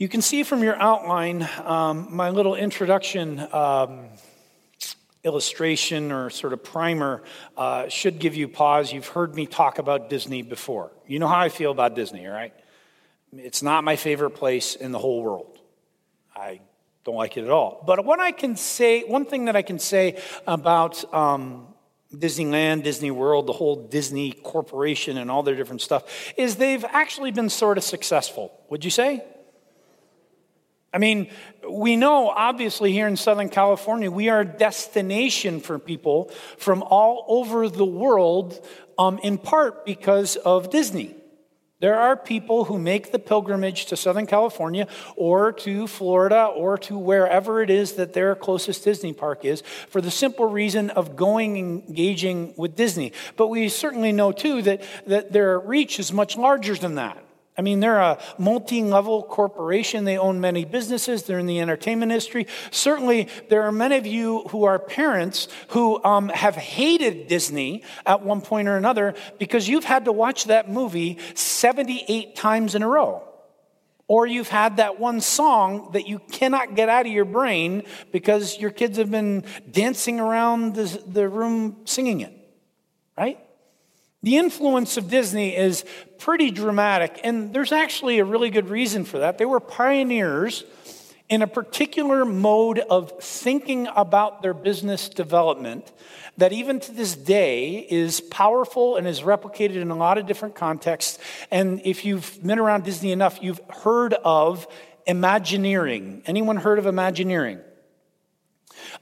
You can see from your outline um, my little introduction um, illustration or sort of primer uh, should give you pause. You've heard me talk about Disney before. You know how I feel about Disney, right? It's not my favorite place in the whole world. I don't like it at all. But what I can say, one thing that I can say about um, Disneyland, Disney World, the whole Disney Corporation, and all their different stuff is they've actually been sort of successful. Would you say? I mean, we know obviously here in Southern California, we are a destination for people from all over the world, um, in part because of Disney. There are people who make the pilgrimage to Southern California or to Florida or to wherever it is that their closest Disney park is for the simple reason of going and engaging with Disney. But we certainly know too that, that their reach is much larger than that. I mean, they're a multi level corporation. They own many businesses. They're in the entertainment industry. Certainly, there are many of you who are parents who um, have hated Disney at one point or another because you've had to watch that movie 78 times in a row. Or you've had that one song that you cannot get out of your brain because your kids have been dancing around the, the room singing it, right? The influence of Disney is pretty dramatic, and there's actually a really good reason for that. They were pioneers in a particular mode of thinking about their business development that even to this day is powerful and is replicated in a lot of different contexts. And if you've been around Disney enough, you've heard of Imagineering. Anyone heard of Imagineering?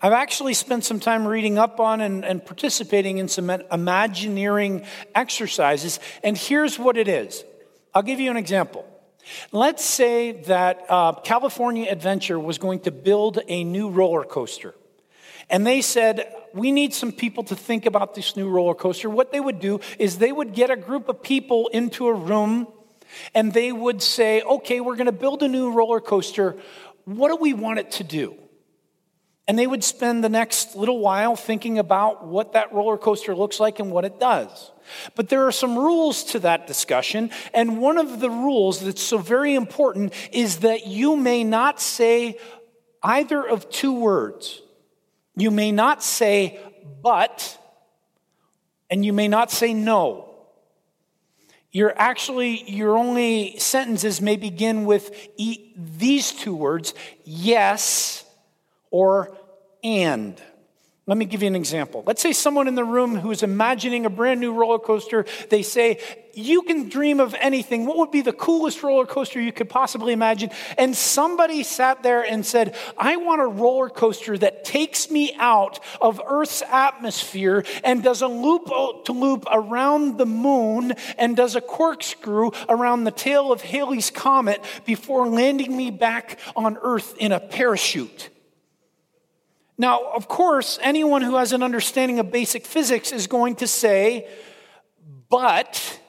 I've actually spent some time reading up on and, and, participating in some Imagineering exercises, and here's what it is. I'll give you an example. Let's say that uh, California Adventure was going to build a new roller coaster. And they said, We need some people to think about this new roller coaster. What they would do is they would get a group of people into a room and they would say, Okay, we're going to build a new roller coaster. What do we want it to do? And they would spend the next little while thinking about what that roller coaster looks like and what it does. But there are some rules to that discussion. And one of the rules that's so very important is that you may not say either of two words. You may not say but, and you may not say no. You're actually, your only sentences may begin with e- these two words yes or and. Let me give you an example. Let's say someone in the room who is imagining a brand new roller coaster, they say, You can dream of anything. What would be the coolest roller coaster you could possibly imagine? And somebody sat there and said, I want a roller coaster that takes me out of Earth's atmosphere and does a loop uh, to loop around the moon and does a corkscrew around the tail of Halley's Comet before landing me back on Earth in a parachute. Now, of course, anyone who has an understanding of basic physics is going to say, but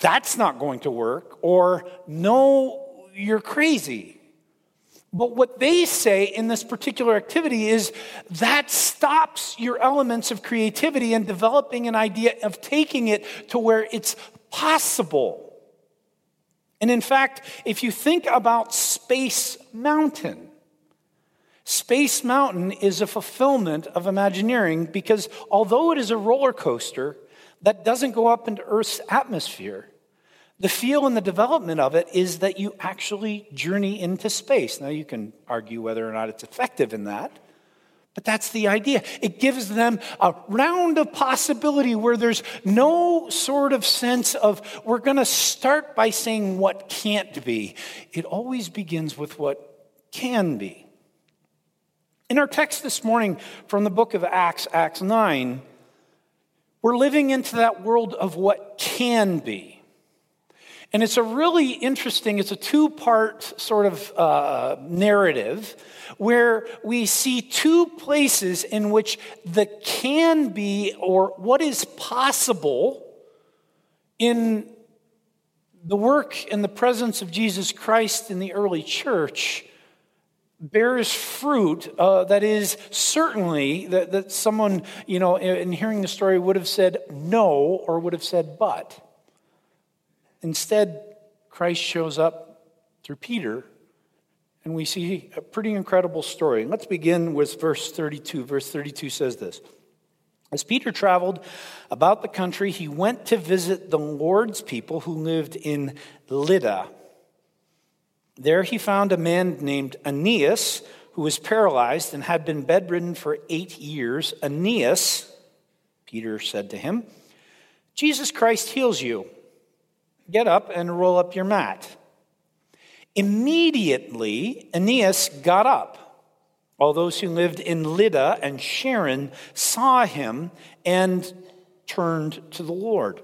that's not going to work, or no, you're crazy. But what they say in this particular activity is that stops your elements of creativity and developing an idea of taking it to where it's possible. And in fact, if you think about Space Mountain, Space Mountain is a fulfillment of Imagineering because although it is a roller coaster that doesn't go up into Earth's atmosphere, the feel and the development of it is that you actually journey into space. Now, you can argue whether or not it's effective in that, but that's the idea. It gives them a round of possibility where there's no sort of sense of we're going to start by saying what can't be. It always begins with what can be. In our text this morning from the book of Acts, Acts 9, we're living into that world of what can be. And it's a really interesting, it's a two part sort of uh, narrative where we see two places in which the can be or what is possible in the work and the presence of Jesus Christ in the early church bears fruit uh, that is certainly that, that someone, you know, in hearing the story would have said no or would have said but. Instead, Christ shows up through Peter And we see a pretty incredible story. Let's begin with verse 32. Verse 32 says this As Peter traveled about the country, he went to visit the Lord's people who lived in Lydda. There he found a man named Aeneas who was paralyzed and had been bedridden for eight years. Aeneas, Peter said to him, Jesus Christ heals you. Get up and roll up your mat. Immediately, Aeneas got up. All those who lived in Lydda and Sharon saw him and turned to the Lord.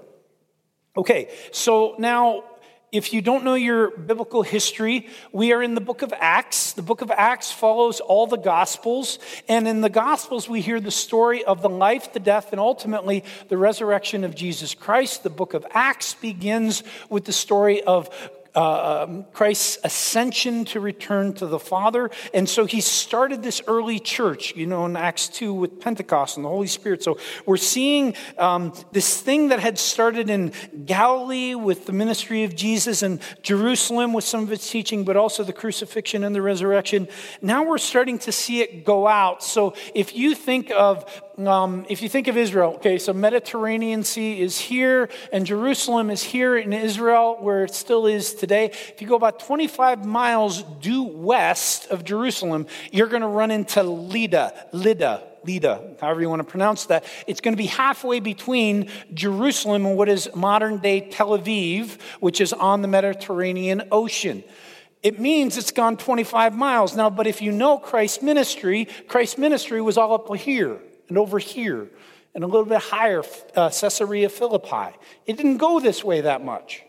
Okay, so now if you don't know your biblical history, we are in the book of Acts. The book of Acts follows all the Gospels. And in the Gospels, we hear the story of the life, the death, and ultimately the resurrection of Jesus Christ. The book of Acts begins with the story of uh, um, Christ's ascension to return to the Father. And so he started this early church, you know, in Acts 2 with Pentecost and the Holy Spirit. So we're seeing um, this thing that had started in Galilee with the ministry of Jesus and Jerusalem with some of its teaching, but also the crucifixion and the resurrection. Now we're starting to see it go out. So if you think of um, if you think of Israel, okay, so Mediterranean Sea is here, and Jerusalem is here in Israel, where it still is today. If you go about 25 miles due west of Jerusalem, you're going to run into Lida, Lida, Lida, however you want to pronounce that. It's going to be halfway between Jerusalem and what is modern day Tel Aviv, which is on the Mediterranean Ocean. It means it's gone 25 miles. Now, but if you know Christ's ministry, Christ's ministry was all up here and over here and a little bit higher, uh, Caesarea Philippi. It didn't go this way that much.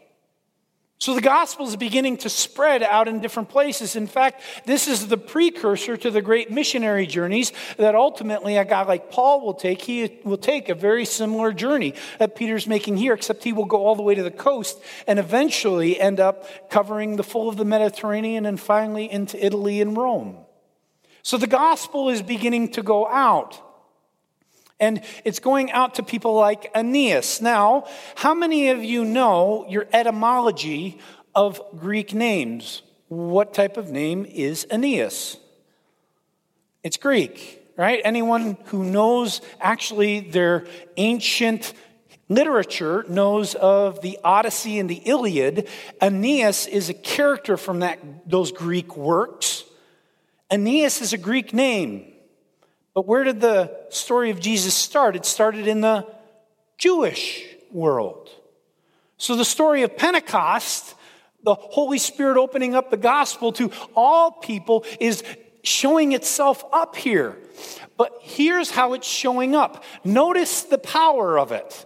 So the gospel is beginning to spread out in different places. In fact, this is the precursor to the great missionary journeys that ultimately a guy like Paul will take. He will take a very similar journey that Peter's making here, except he will go all the way to the coast and eventually end up covering the full of the Mediterranean and finally into Italy and Rome. So the gospel is beginning to go out. And it's going out to people like Aeneas. Now, how many of you know your etymology of Greek names? What type of name is Aeneas? It's Greek, right? Anyone who knows actually their ancient literature knows of the Odyssey and the Iliad. Aeneas is a character from that, those Greek works. Aeneas is a Greek name. But where did the story of Jesus start? It started in the Jewish world. So the story of Pentecost, the Holy Spirit opening up the gospel to all people, is showing itself up here. But here's how it's showing up. Notice the power of it.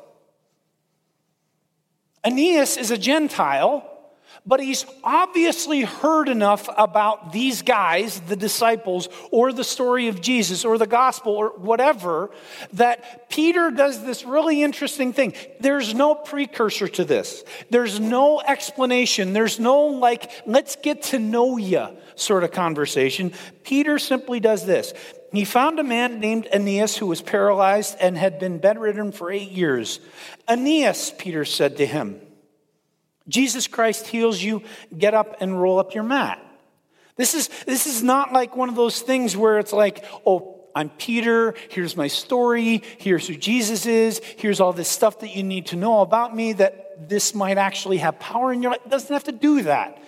Aeneas is a Gentile but he's obviously heard enough about these guys, the disciples, or the story of Jesus, or the gospel, or whatever, that Peter does this really interesting thing. There's no precursor to this, there's no explanation, there's no like, let's get to know you sort of conversation. Peter simply does this. He found a man named Aeneas who was paralyzed and had been bedridden for eight years. Aeneas, Peter said to him, Jesus Christ heals you, get up and roll up your mat. This is, this is not like one of those things where it's like, oh, I'm Peter, here's my story, here's who Jesus is, here's all this stuff that you need to know about me that this might actually have power in your life. It doesn't have to do that.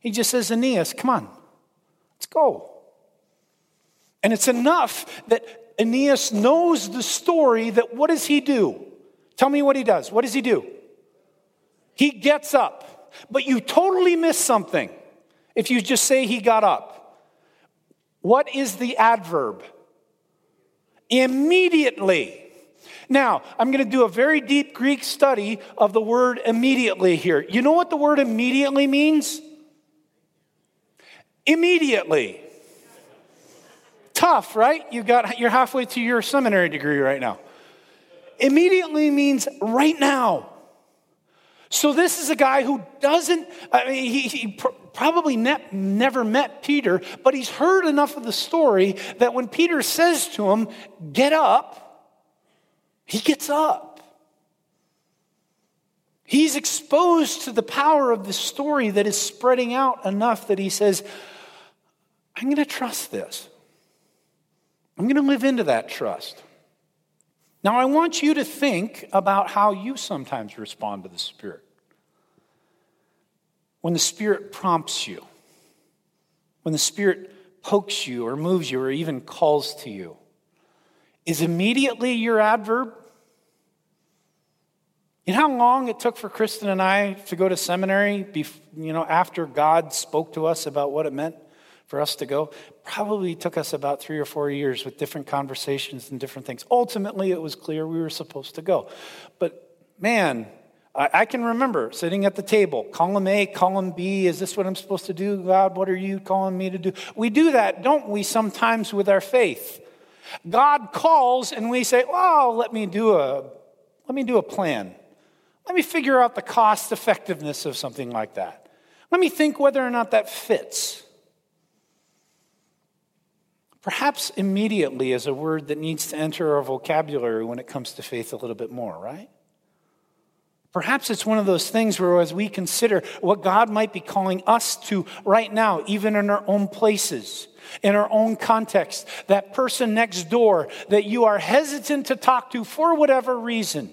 He just says, Aeneas, come on, let's go. And it's enough that Aeneas knows the story that what does he do? Tell me what he does. What does he do? He gets up. But you totally miss something if you just say he got up. What is the adverb? Immediately. Now, I'm going to do a very deep Greek study of the word immediately here. You know what the word immediately means? Immediately. Tough, right? You got you're halfway to your seminary degree right now. Immediately means right now. So, this is a guy who doesn't, I mean, he, he pr- probably ne- never met Peter, but he's heard enough of the story that when Peter says to him, Get up, he gets up. He's exposed to the power of the story that is spreading out enough that he says, I'm going to trust this. I'm going to live into that trust. Now, I want you to think about how you sometimes respond to the Spirit. When the Spirit prompts you, when the Spirit pokes you or moves you or even calls to you, is immediately your adverb? You know how long it took for Kristen and I to go to seminary, you know, after God spoke to us about what it meant for us to go? Probably took us about three or four years with different conversations and different things. Ultimately, it was clear we were supposed to go. But man, I, can remember sitting at the table, column A, column B, is this what I'm supposed to do? God, what are you calling me to do? We do that, don't we, sometimes with our faith? God calls and we say, "Oh, let me do a let me do a plan. Let me figure out the cost effectiveness of something like that. Let me think whether or not that fits." Perhaps immediately is a word that needs to enter our vocabulary when it comes to faith a little bit more, right? Perhaps it's one of those things where, as we consider what God might be calling us to right now, even in our own places, in our own context, that person next door that you are hesitant to talk to for whatever reason,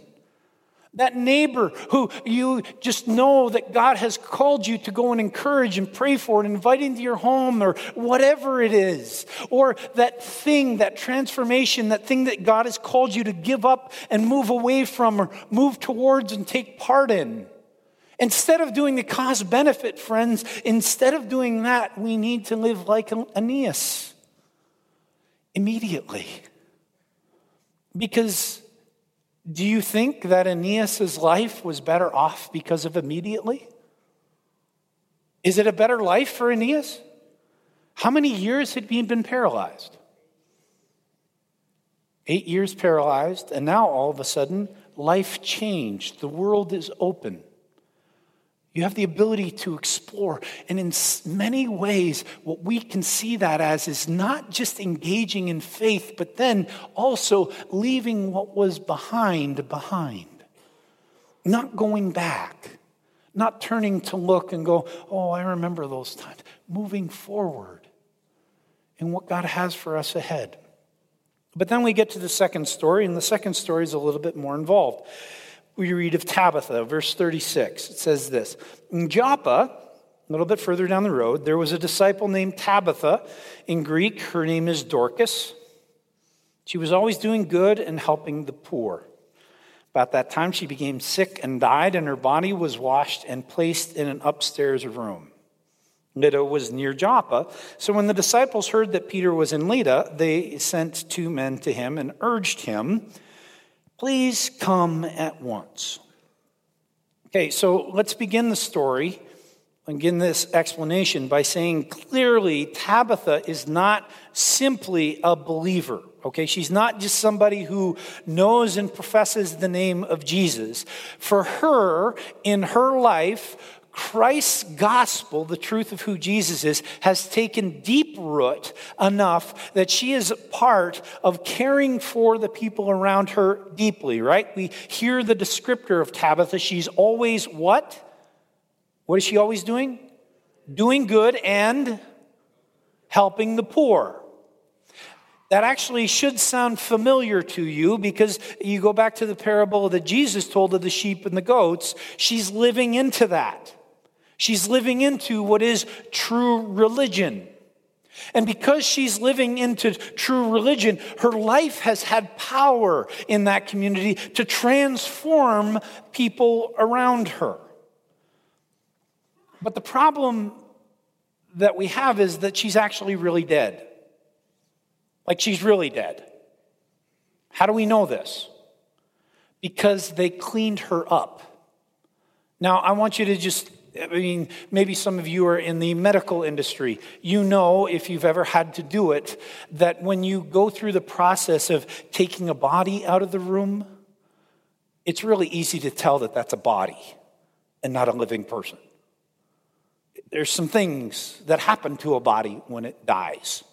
that neighbor who you just know that God has called you to go and encourage and pray for and invite into your home or whatever it is. Or that thing, that transformation, that thing that God has called you to give up and move away from or move towards and take part in. Instead of doing the cost benefit, friends, instead of doing that, we need to live like Aeneas immediately. Because do you think that Aeneas' life was better off because of immediately? Is it a better life for Aeneas? How many years had he been paralyzed? Eight years paralyzed, and now all of a sudden, life changed. The world is open. You have the ability to explore. And in many ways, what we can see that as is not just engaging in faith, but then also leaving what was behind behind. Not going back, not turning to look and go, oh, I remember those times. Moving forward in what God has for us ahead. But then we get to the second story, and the second story is a little bit more involved we read of Tabitha, verse 36. It says this In Joppa, a little bit further down the road, there was a disciple named Tabitha. In Greek, her name is Dorcas. She was always doing good and helping the poor. About that time, she became sick and died, and her body was washed and placed in an upstairs room. Lydda was near Joppa. So when the disciples heard that Peter was in Lydda, they sent two men to him and urged him Please come at once. Okay, so let's begin the story, begin this explanation by saying clearly Tabitha is not simply a believer. Okay, she's not just somebody who knows and professes the name of Jesus. For her, in her life, Christ's gospel, the truth of who Jesus is, has taken deep root enough that she is part of caring for the people around her deeply, right? We hear the descriptor of Tabitha. She's always what? What is she always doing? Doing good and helping the poor. That actually should sound familiar to you because you go back to the parable that Jesus told of the sheep and the goats. She's living into that. She's living into what is true religion. And because she's living into true religion, her life has had power in that community to transform people around her. But the problem that we have is that she's actually really dead. Like she's really dead. How do we know this? Because they cleaned her up. Now, I want you to just I mean, maybe some of you are in the medical industry. You know, if you've ever had to do it, that when you go through the process of taking a body out of the room, it's really easy to tell that that's a body and not a living person. There's some things that happen to a body when it dies.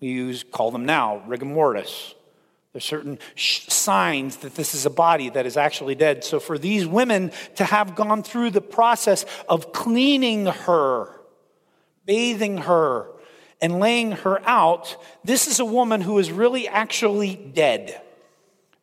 We use, call them now rigor mortis. There's certain signs that this is a body that is actually dead. So, for these women to have gone through the process of cleaning her, bathing her, and laying her out, this is a woman who is really actually dead,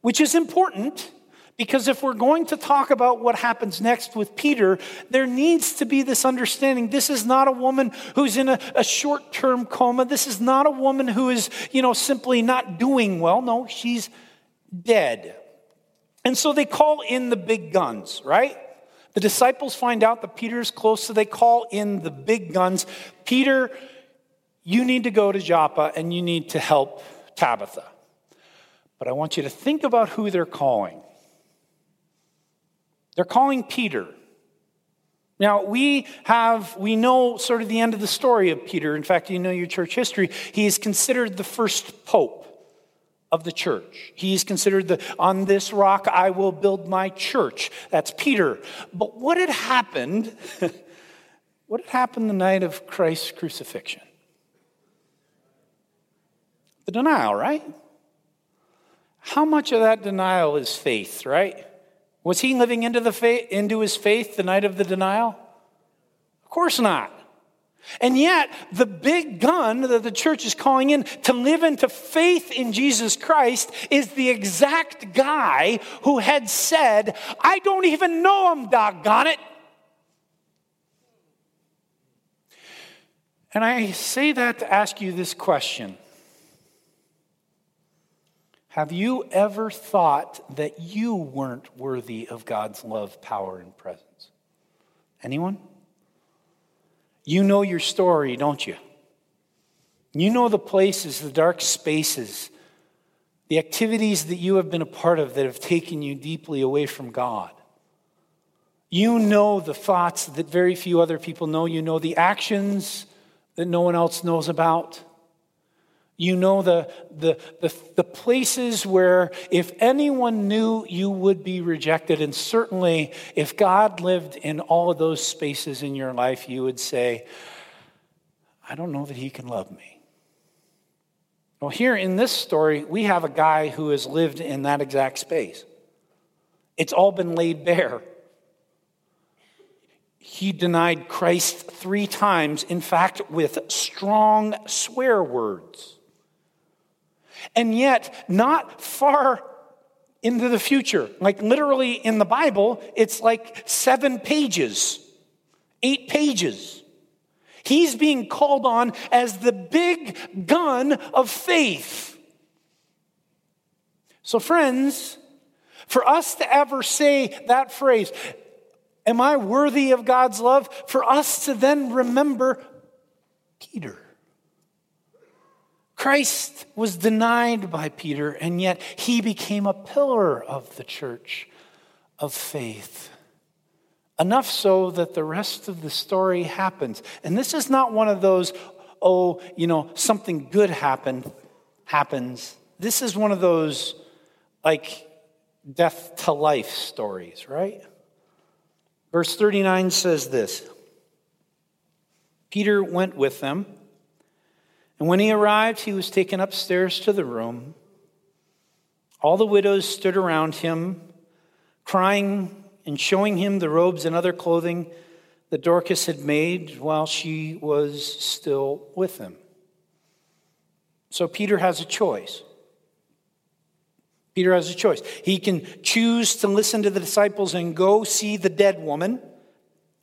which is important because if we're going to talk about what happens next with Peter, there needs to be this understanding. This is not a woman who's in a, a short term coma. This is not a woman who is, you know, simply not doing well. No, she's dead. And so they call in the big guns, right? The disciples find out that Peter's close, so they call in the big guns. Peter, you need to go to Joppa and you need to help Tabitha. But I want you to think about who they're calling. They're calling Peter. Now, we have, we know sort of the end of the story of Peter. In fact, you know your church history. He is considered the first pope of the church. He is considered the, on this rock I will build my church. That's Peter. But what had happened, what had happened the night of Christ's crucifixion? The denial, right? How much of that denial is faith, right? Was he living into, the faith, into his faith the night of the denial? Of course not. And yet, the big gun that the church is calling in to live into faith in Jesus Christ is the exact guy who had said, I don't even know him, doggone it. And I say that to ask you this question Have you ever thought that you weren't worthy of God's love, power, and presence? Anyone? You know your story, don't you? You know the places, the dark spaces, the activities that you have been a part of that have taken you deeply away from God. You know the thoughts that very few other people know. You know the actions that no one else knows about. You know the, the, the, the, places where if anyone knew, you would be rejected. And certainly, if God lived in all of those spaces in your life, you would say, I don't know that he can love me. Well, here in this story, we have a guy who has lived in that exact space. It's all been laid bare. He denied Christ three times, in fact, with strong swear words. And yet, not far into the future, like literally in the Bible, it's like seven pages, eight pages. He's being called on as the big gun of faith. So, friends, for us to ever say that phrase, Am I worthy of God's love? For us to then remember Peter. Christ was denied by Peter, and yet he became a pillar of the church of faith. Enough so that the rest of the story happens. And this is not one of those, oh, you know, something good happened, happens. This is one of those, like, death to life stories, right? Verse 39 says this Peter went with them. And when he arrived, he was taken upstairs to the room. All the widows stood around him, crying and showing him the robes and other clothing that Dorcas had made while she was still with them. So Peter has a choice. Peter has a choice. He can choose to listen to the disciples and go see the dead woman.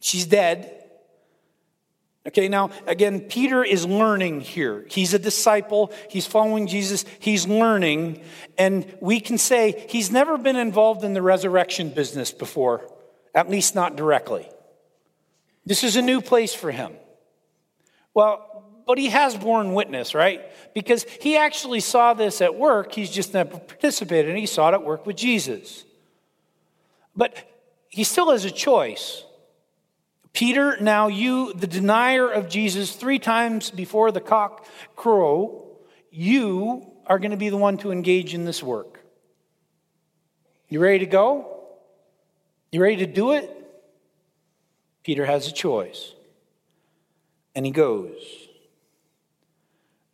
She's dead. Okay, now again, Peter is learning here. He's a disciple, he's following Jesus, he's learning, and we can say he's never been involved in the resurrection business before, at least not directly. This is a new place for him. Well, but he has borne witness, right? Because he actually saw this at work, he's just never participated, and he saw it at work with Jesus. But he still has a choice. Peter, now you, the denier of Jesus, three times before the cock crow, you are going to be the one to engage in this work. You ready to go? You ready to do it? Peter has a choice. And he goes.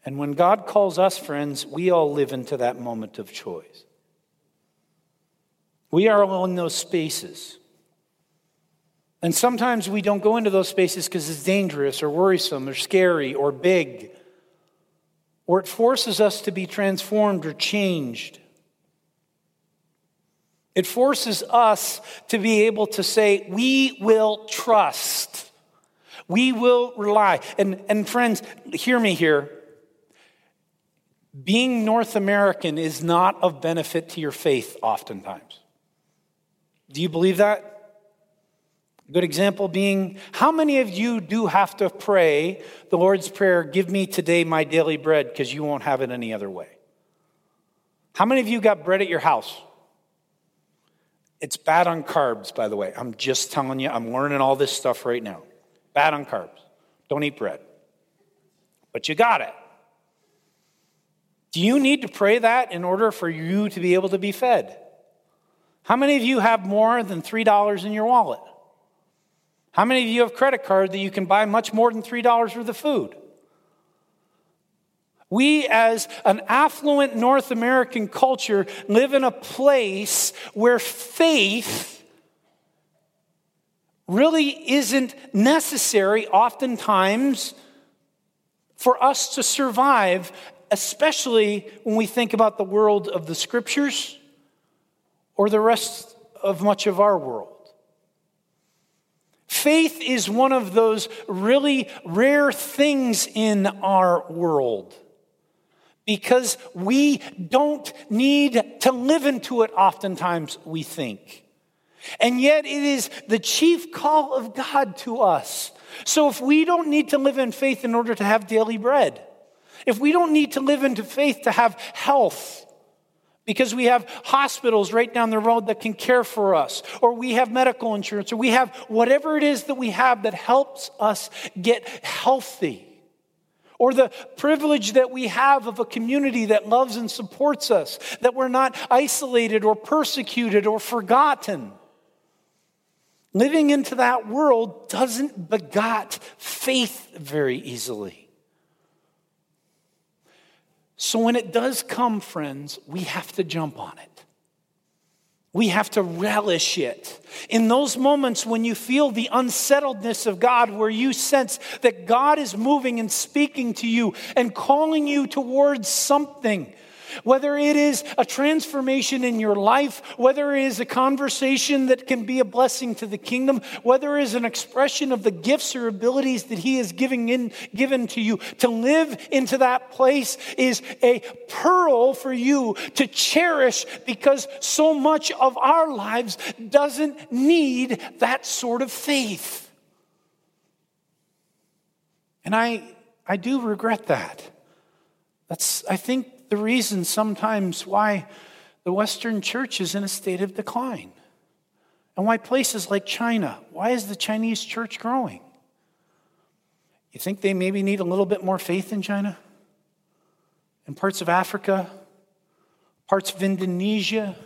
And when God calls us, friends, we all live into that moment of choice. We are all in those spaces. And sometimes we don't go into those spaces because it's dangerous or worrisome or scary or big. or it forces us to be transformed or changed. It forces us to be able to say, We will trust. We will rely. And, and friends, hear me here. Being North American is not of benefit to your faith, oftentimes. Do you believe that? A good example being how many of you do have to pray the Lord's Prayer, give me today my daily bread, because you won't have it any other way? How many of you got bread at your house? It's bad on carbs, by the way. I'm just telling you, I'm learning all this stuff right now. Bad on carbs. Don't eat bread. But you got it. Do you need to pray that in order for you to be able to be fed? How many of you have more than $3 in your wallet? How many of you have credit card that you can buy much more than $3 worth of food? We, as an affluent North American culture, live in a place where faith really isn't necessary, oftentimes, for us to survive, especially when we think about the world of the scriptures or the rest of much of our world. Faith is one of those really rare things in our world because we don't need to live into it oftentimes, we think. And yet, it is the chief call of God to us. So, if we don't need to live in faith in order to have daily bread, if we don't need to live into faith to have health, because we have hospitals right down the road that can care for us, or we have medical insurance, or we have whatever it is that we have that helps us get healthy, or the privilege that we have of a community that loves and supports us, that we're not isolated or persecuted or forgotten. Living into that world doesn't begot faith very easily. So when it does come, friends, we have to jump on it. We have to relish it. In those moments when you feel the unsettledness of God, where you sense that God is moving and speaking to you and calling you towards something, whether it is a transformation in your life, whether it is a conversation that can be a blessing to the kingdom, whether it is an expression of the gifts or abilities that He is giving in, given to you, to live into that place is a pearl for you to cherish because so much of our lives doesn't need that sort of faith. And I, I do regret that. That's, I think, the reason sometimes why the Western church is in a state of decline. And why places like China, why is the Chinese church growing? You think they maybe need a little bit more faith in China? In parts of Africa, parts of Indonesia,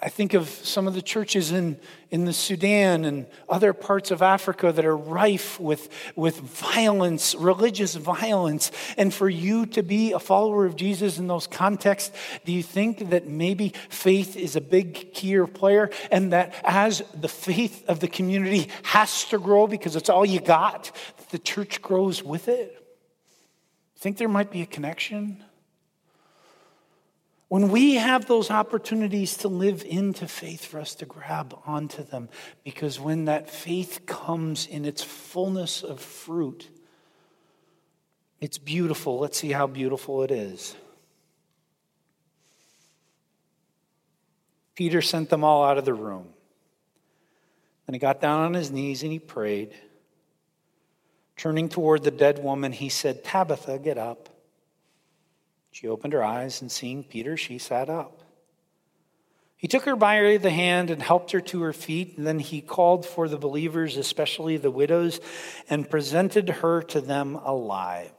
I think of some of the churches in, in the Sudan and other parts of Africa that are rife with, with violence, religious violence. And for you to be a follower of Jesus in those contexts, do you think that maybe faith is a big key or player and that as the faith of the community has to grow because it's all you got, the church grows with it? Think there might be a connection? When we have those opportunities to live into faith, for us to grab onto them, because when that faith comes in its fullness of fruit, it's beautiful. Let's see how beautiful it is. Peter sent them all out of the room. Then he got down on his knees and he prayed. Turning toward the dead woman, he said, Tabitha, get up. She opened her eyes, and seeing Peter, she sat up. He took her by the hand and helped her to her feet. And then he called for the believers, especially the widows, and presented her to them alive.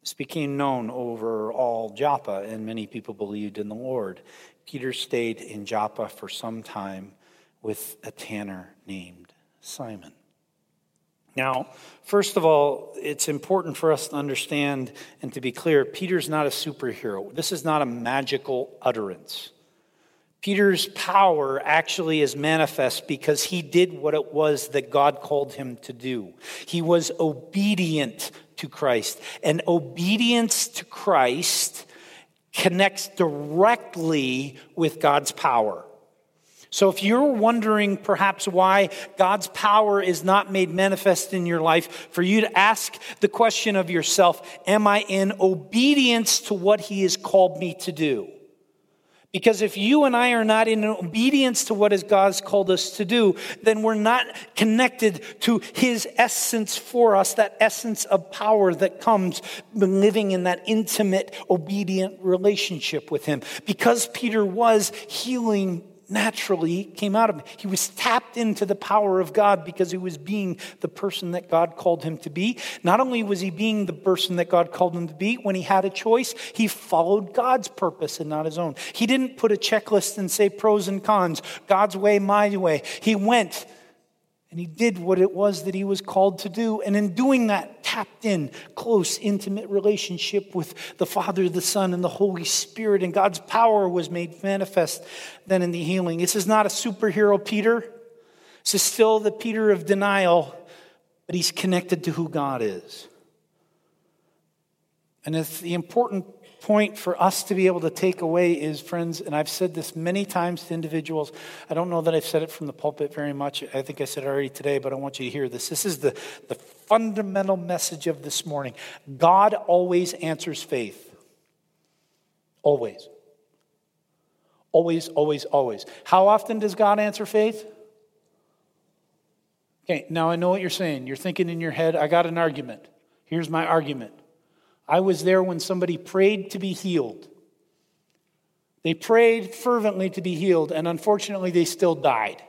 This became known over all Joppa, and many people believed in the Lord. Peter stayed in Joppa for some time with a tanner named Simon. Now, first of all, it's important for us to understand and to be clear Peter's not a superhero. This is not a magical utterance. Peter's power actually is manifest because he did what it was that God called him to do. He was obedient to Christ. And obedience to Christ connects directly with God's power. So, if you're wondering perhaps why God's power is not made manifest in your life, for you to ask the question of yourself Am I in obedience to what He has called me to do? Because if you and I are not in obedience to what God's called us to do, then we're not connected to His essence for us, that essence of power that comes living in that intimate, obedient relationship with Him. Because Peter was healing naturally came out of him. He was tapped into the power of God because he was being the person that God called him to be. Not only was he being the person that God called him to be, when he had a choice, he followed God's purpose and not his own. He didn't put a checklist and say pros and cons, God's way, my way. He went and he did what it was that he was called to do. And in doing that, tapped in close, intimate relationship with the Father, the Son, and the Holy Spirit. And God's power was made manifest then in the healing. This is not a superhero Peter. This is still the Peter of denial, but he's connected to who God is. And it's the important point for us to be able to take away is, friends, and I've said this many times to individuals. I don't know that I've said it from the pulpit very much. I think I said it already today, but I want you to hear this. This is the, the fundamental message of this morning God always answers faith. Always. Always, always, always. How often does God answer faith? Okay, now I know what you're saying. You're thinking in your head, I got an argument. Here's my argument. I was there when somebody prayed to be healed. They prayed fervently to be healed, and unfortunately, they still died.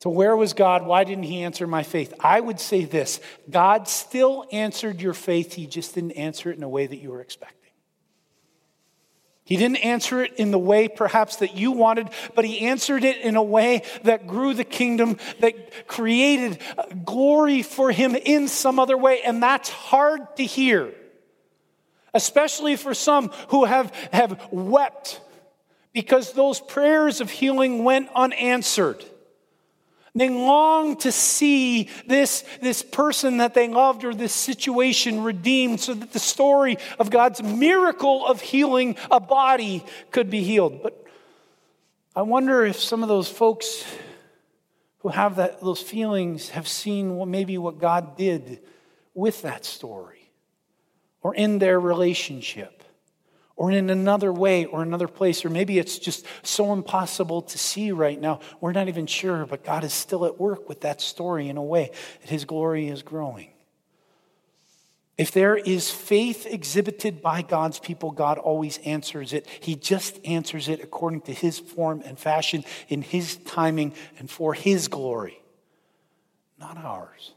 So, where was God? Why didn't He answer my faith? I would say this God still answered your faith, He just didn't answer it in a way that you were expecting. He didn't answer it in the way perhaps that you wanted, but he answered it in a way that grew the kingdom, that created glory for him in some other way. And that's hard to hear, especially for some who have, have wept because those prayers of healing went unanswered. They long to see this, this person that they loved or this situation redeemed so that the story of God's miracle of healing a body could be healed. But I wonder if some of those folks who have that, those feelings have seen what, maybe what God did with that story or in their relationship or in another way or another place, or maybe it's just so impossible to see right now. We're not even sure, but God is still at work with that story in a way that His glory is growing. If there is faith exhibited by God's people, God always answers it. He just answers it according to His form and fashion, in His timing, and for His glory, not ours.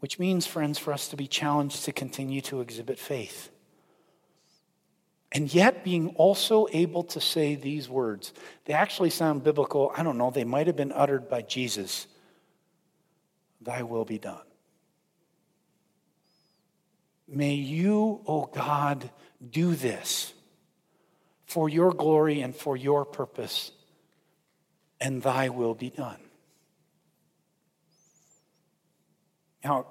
Which means, friends, for us to be challenged to continue to exhibit faith and yet being also able to say these words. They actually sound biblical. I don't know, they might have been uttered by Jesus Thy will be done. May you, O oh God, do this for your glory and for your purpose, and thy will be done. Now,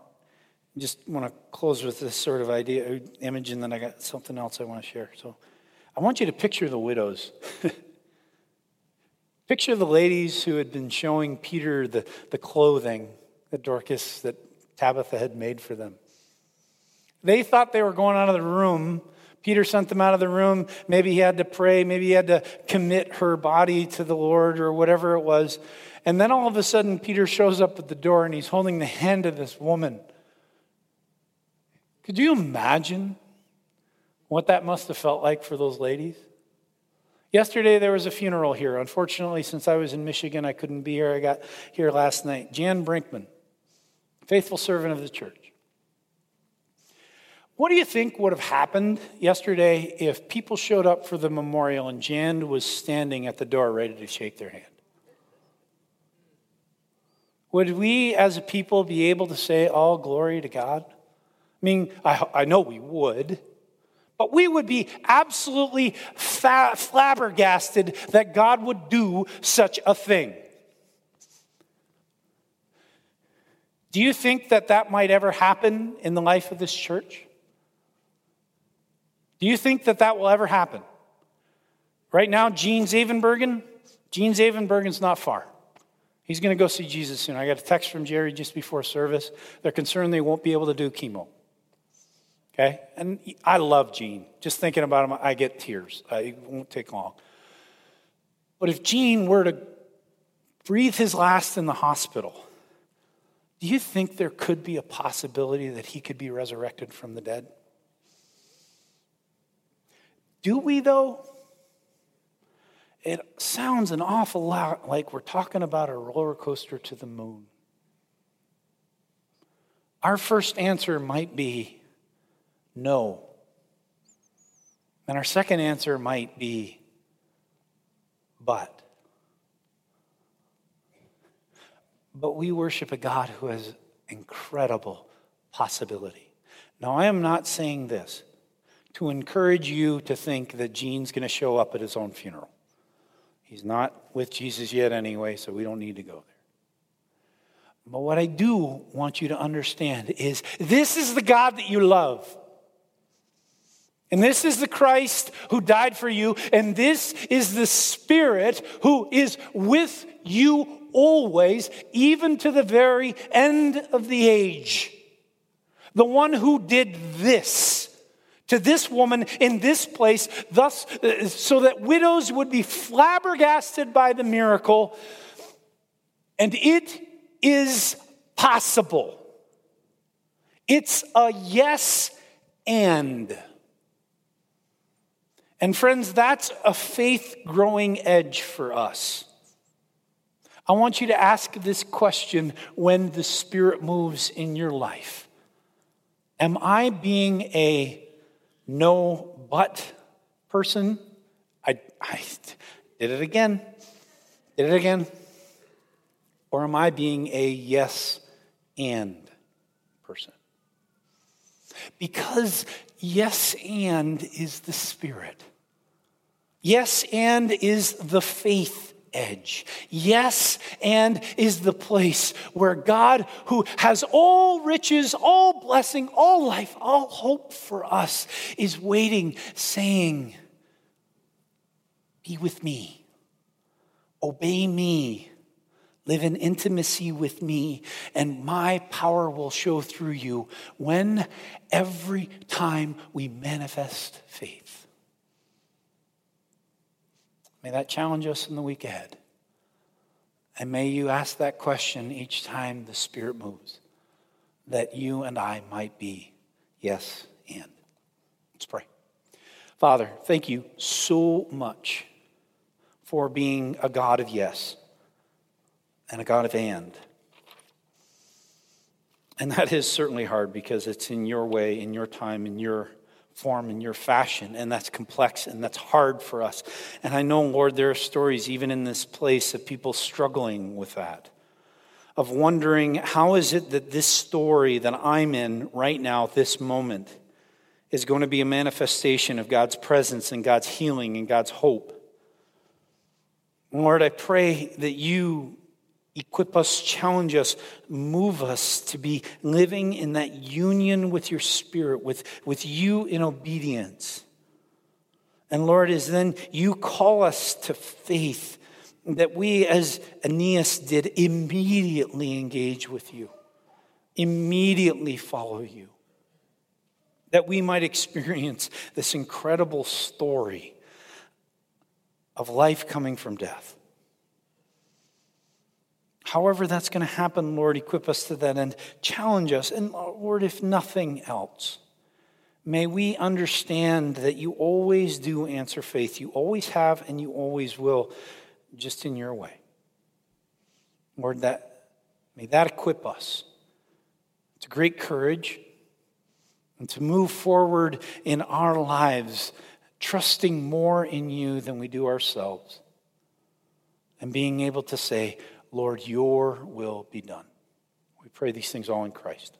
just want to close with this sort of idea, image, and then I got something else I want to share. So I want you to picture the widows. picture the ladies who had been showing Peter the, the clothing that Dorcas, that Tabitha had made for them. They thought they were going out of the room. Peter sent them out of the room. Maybe he had to pray. Maybe he had to commit her body to the Lord or whatever it was. And then all of a sudden, Peter shows up at the door and he's holding the hand of this woman could you imagine what that must have felt like for those ladies? Yesterday, there was a funeral here. Unfortunately, since I was in Michigan, I couldn't be here. I got here last night. Jan Brinkman, faithful servant of the church. What do you think would have happened yesterday if people showed up for the memorial and Jan was standing at the door ready to shake their hand? Would we as a people be able to say, All glory to God? I mean, I, I know we would, but we would be absolutely fa- flabbergasted that God would do such a thing. Do you think that that might ever happen in the life of this church? Do you think that that will ever happen? Right now, Gene Zavenbergen, Gene Zavenbergen's not far. He's going to go see Jesus soon. I got a text from Jerry just before service. They're concerned they won't be able to do chemo. Okay? And I love Gene. Just thinking about him, I get tears. Uh, it won't take long. But if Gene were to breathe his last in the hospital, do you think there could be a possibility that he could be resurrected from the dead? Do we, though? It sounds an awful lot like we're talking about a roller coaster to the moon. Our first answer might be no. And our second answer might be but. But we worship a God who has incredible possibility. Now, I am not saying this to encourage you to think that Gene's going to show up at his own funeral. He's not with Jesus yet anyway, so we don't need to go there. But what I do want you to understand is this is the God that you love. And this is the Christ who died for you, and this is the Spirit who is with you always, even to the very end of the age. The one who did this to this woman in this place, thus, uh, so that widows would be flabbergasted by the miracle. And it is possible. It's a yes and. And friends, that's a faith growing edge for us. I want you to ask this question when the Spirit moves in your life Am I being a no but person? I, I did it again. Did it again. Or am I being a yes and person? Because yes and is the Spirit. Yes, and is the faith edge. Yes, and is the place where God, who has all riches, all blessing, all life, all hope for us, is waiting, saying, Be with me, obey me. Live in intimacy with me, and my power will show through you when every time we manifest faith. May that challenge us in the week ahead. And may you ask that question each time the Spirit moves, that you and I might be yes and. Let's pray. Father, thank you so much for being a God of yes and a God of and. And that is certainly hard because it's in your way, in your time, in your form and your fashion, and that's complex and that's hard for us. And I know, Lord, there are stories even in this place of people struggling with that, of wondering how is it that this story that I'm in right now, this moment, is going to be a manifestation of God's presence and God's healing and God's hope. Lord, I pray that you equip us, challenge us, move us to be living in that union with your spirit, with, with you in obedience. And Lord, as then you call us to faith, that we, as Aeneas did, immediately engage with you, immediately follow you, that we might experience this incredible story of life coming from death. However, that's going to happen, Lord, equip us to that end. Challenge us. And uh, Lord, if nothing else, may we understand that you always do answer faith. You always have and you always will, just in your way. Lord, that, may that equip us to great courage and to move forward in our lives, trusting more in you than we do ourselves. And being able to say, Lord, your will be done. We pray these things all in Christ.